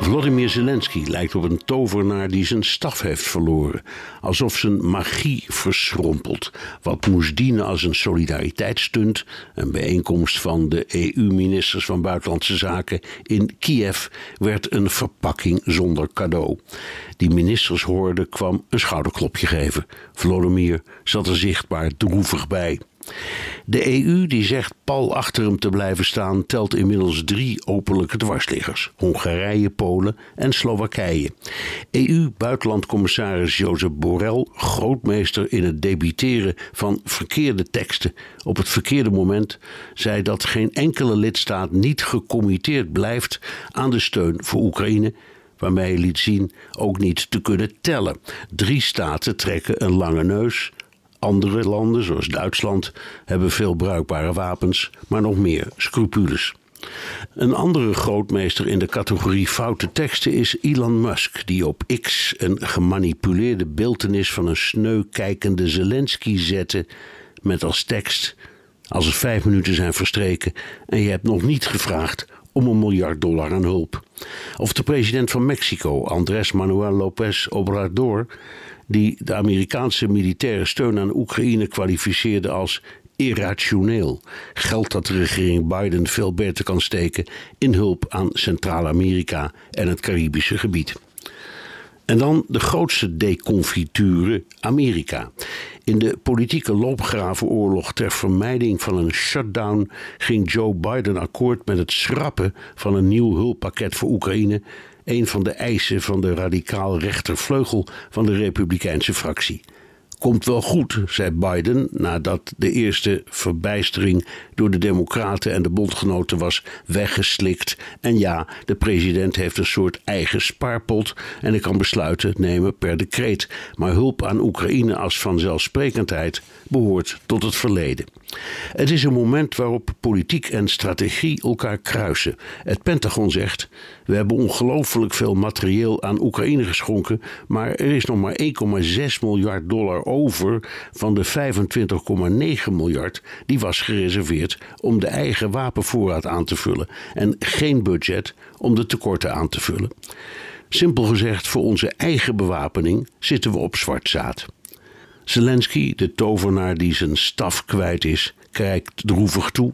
Vladimir Zelensky lijkt op een tovenaar die zijn staf heeft verloren. Alsof zijn magie verschrompelt. Wat moest dienen als een solidariteitsstunt, een bijeenkomst van de EU-ministers van Buitenlandse Zaken in Kiev, werd een verpakking zonder cadeau. Die ministers hoorden kwam een schouderklopje geven. Vladimir zat er zichtbaar droevig bij. De EU, die zegt pal achter hem te blijven staan, telt inmiddels drie openlijke dwarsliggers: Hongarije, Polen en Slowakije. EU-buitenlandcommissaris Jozef Borrell, grootmeester in het debiteren van verkeerde teksten op het verkeerde moment, zei dat geen enkele lidstaat niet gecommitteerd blijft aan de steun voor Oekraïne waarmee hij liet zien ook niet te kunnen tellen. Drie staten trekken een lange neus. Andere landen, zoals Duitsland, hebben veel bruikbare wapens, maar nog meer scrupules. Een andere grootmeester in de categorie foute teksten is Elon Musk, die op X een gemanipuleerde beeltenis van een sneu kijkende Zelensky zette met als tekst: Als er vijf minuten zijn verstreken en je hebt nog niet gevraagd om een miljard dollar aan hulp. Of de president van Mexico, Andrés Manuel López Obrador, die de Amerikaanse militaire steun aan Oekraïne kwalificeerde als irrationeel. Geld dat de regering Biden veel beter kan steken in hulp aan Centraal-Amerika en het Caribische gebied. En dan de grootste deconfiture, Amerika. In de politieke loopgravenoorlog ter vermijding van een shutdown ging Joe Biden akkoord met het schrappen van een nieuw hulppakket voor Oekraïne, een van de eisen van de radicaal rechtervleugel van de Republikeinse fractie. Komt wel goed, zei Biden nadat de eerste verbijstering door de Democraten en de bondgenoten was weggeslikt. En ja, de president heeft een soort eigen spaarpot en hij kan besluiten nemen per decreet. Maar hulp aan Oekraïne als vanzelfsprekendheid behoort tot het verleden. Het is een moment waarop politiek en strategie elkaar kruisen. Het Pentagon zegt: We hebben ongelooflijk veel materieel aan Oekraïne geschonken, maar er is nog maar 1,6 miljard dollar over van de 25,9 miljard die was gereserveerd om de eigen wapenvoorraad aan te vullen en geen budget om de tekorten aan te vullen. Simpel gezegd, voor onze eigen bewapening zitten we op zwart zaad. Zelensky, de tovenaar die zijn staf kwijt is, kijkt droevig toe,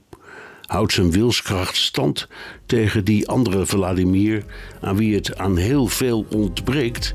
houdt zijn wilskracht stand tegen die andere Vladimir, aan wie het aan heel veel ontbreekt,